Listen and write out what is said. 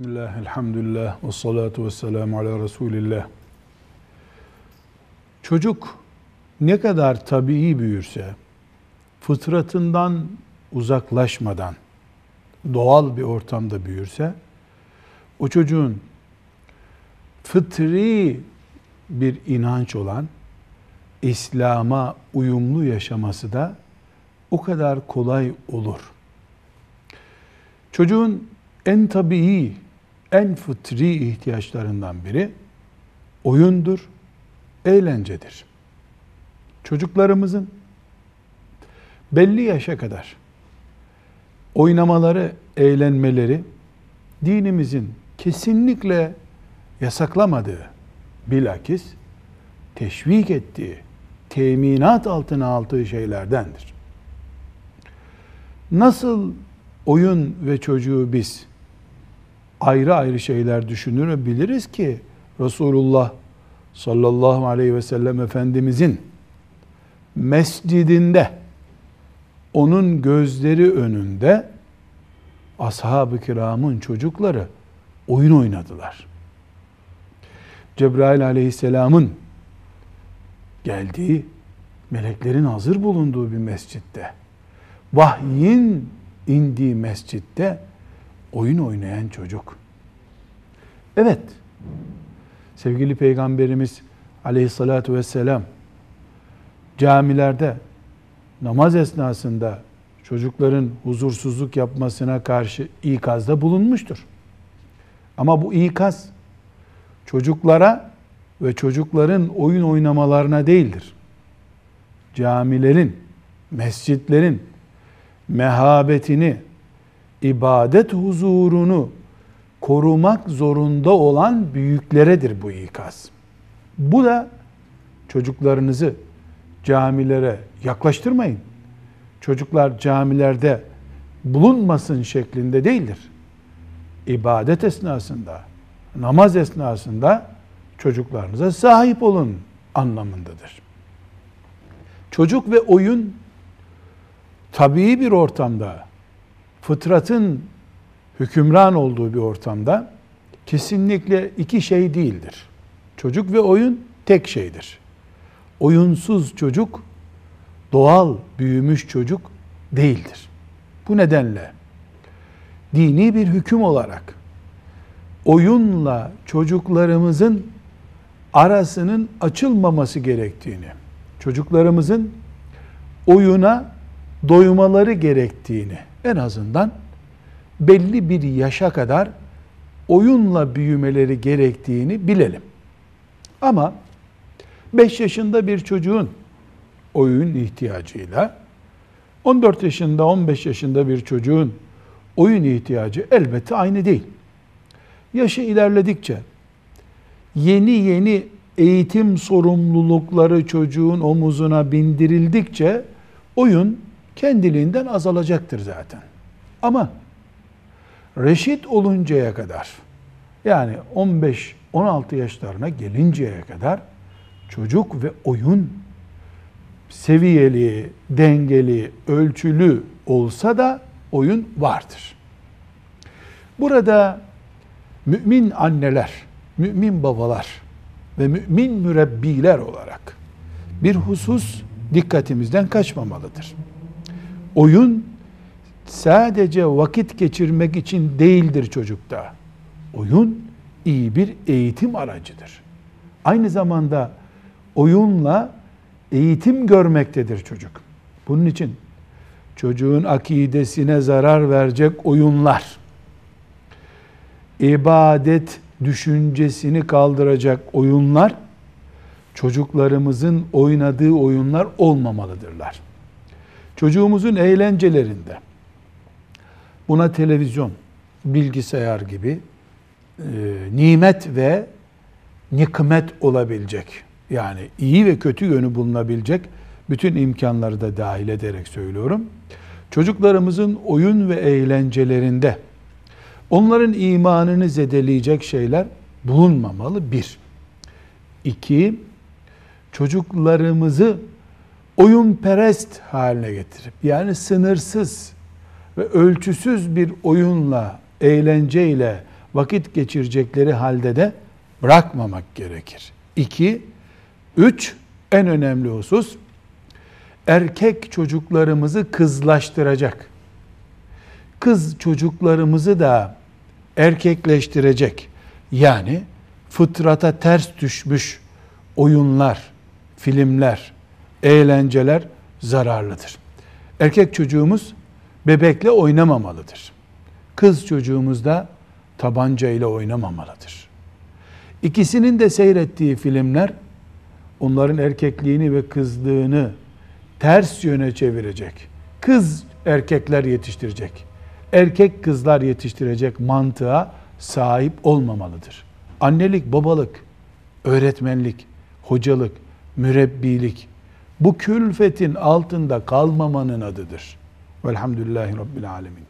Bismillah, elhamdülillah, ve salatu ve selamu ala Resulillah. Çocuk ne kadar tabii büyürse, fıtratından uzaklaşmadan, doğal bir ortamda büyürse, o çocuğun fıtri bir inanç olan İslam'a uyumlu yaşaması da o kadar kolay olur. Çocuğun en tabii, en fıtri ihtiyaçlarından biri oyundur, eğlencedir. Çocuklarımızın belli yaşa kadar oynamaları, eğlenmeleri dinimizin kesinlikle yasaklamadığı, bilakis teşvik ettiği, teminat altına aldığı şeylerdendir. Nasıl oyun ve çocuğu biz ayrı ayrı şeyler düşünür biliriz ki Resulullah sallallahu aleyhi ve sellem Efendimizin mescidinde onun gözleri önünde ashab-ı kiramın çocukları oyun oynadılar. Cebrail aleyhisselamın geldiği, meleklerin hazır bulunduğu bir mescitte, vahyin indiği mescitte oyun oynayan çocuk. Evet, sevgili Peygamberimiz aleyhissalatu vesselam camilerde namaz esnasında çocukların huzursuzluk yapmasına karşı ikazda bulunmuştur. Ama bu ikaz çocuklara ve çocukların oyun oynamalarına değildir. Camilerin, mescitlerin mehabetini, ibadet huzurunu korumak zorunda olan büyükleredir bu ikaz. Bu da çocuklarınızı camilere yaklaştırmayın. Çocuklar camilerde bulunmasın şeklinde değildir. İbadet esnasında, namaz esnasında çocuklarınıza sahip olun anlamındadır. Çocuk ve oyun tabii bir ortamda, fıtratın hükümran olduğu bir ortamda kesinlikle iki şey değildir. Çocuk ve oyun tek şeydir. Oyunsuz çocuk doğal büyümüş çocuk değildir. Bu nedenle dini bir hüküm olarak oyunla çocuklarımızın arasının açılmaması gerektiğini, çocuklarımızın oyuna doymaları gerektiğini en azından belli bir yaşa kadar oyunla büyümeleri gerektiğini bilelim. Ama 5 yaşında bir çocuğun oyun ihtiyacıyla 14 yaşında 15 yaşında bir çocuğun oyun ihtiyacı elbette aynı değil. Yaşı ilerledikçe yeni yeni eğitim sorumlulukları çocuğun omuzuna bindirildikçe oyun kendiliğinden azalacaktır zaten. Ama reşit oluncaya kadar yani 15-16 yaşlarına gelinceye kadar çocuk ve oyun seviyeli, dengeli, ölçülü olsa da oyun vardır. Burada mümin anneler, mümin babalar ve mümin mürebbiler olarak bir husus dikkatimizden kaçmamalıdır. Oyun sadece vakit geçirmek için değildir çocukta. Oyun iyi bir eğitim aracıdır. Aynı zamanda oyunla eğitim görmektedir çocuk. Bunun için çocuğun akidesine zarar verecek oyunlar, ibadet düşüncesini kaldıracak oyunlar, çocuklarımızın oynadığı oyunlar olmamalıdırlar. Çocuğumuzun eğlencelerinde buna televizyon, bilgisayar gibi e, nimet ve nikmet olabilecek yani iyi ve kötü yönü bulunabilecek bütün imkanları da dahil ederek söylüyorum. Çocuklarımızın oyun ve eğlencelerinde onların imanını zedeleyecek şeyler bulunmamalı bir. İki, çocuklarımızı oyunperest haline getirip yani sınırsız ve ölçüsüz bir oyunla, eğlenceyle vakit geçirecekleri halde de bırakmamak gerekir. İki, üç, en önemli husus, erkek çocuklarımızı kızlaştıracak. Kız çocuklarımızı da erkekleştirecek. Yani fıtrata ters düşmüş oyunlar, filmler, eğlenceler zararlıdır. Erkek çocuğumuz bebekle oynamamalıdır. Kız çocuğumuz da tabanca ile oynamamalıdır. İkisinin de seyrettiği filmler onların erkekliğini ve kızlığını ters yöne çevirecek. Kız erkekler yetiştirecek. Erkek kızlar yetiştirecek mantığa sahip olmamalıdır. Annelik, babalık, öğretmenlik, hocalık, mürebbilik bu külfetin altında kalmamanın adıdır. Velhamdülillahi Rabbil Alemin.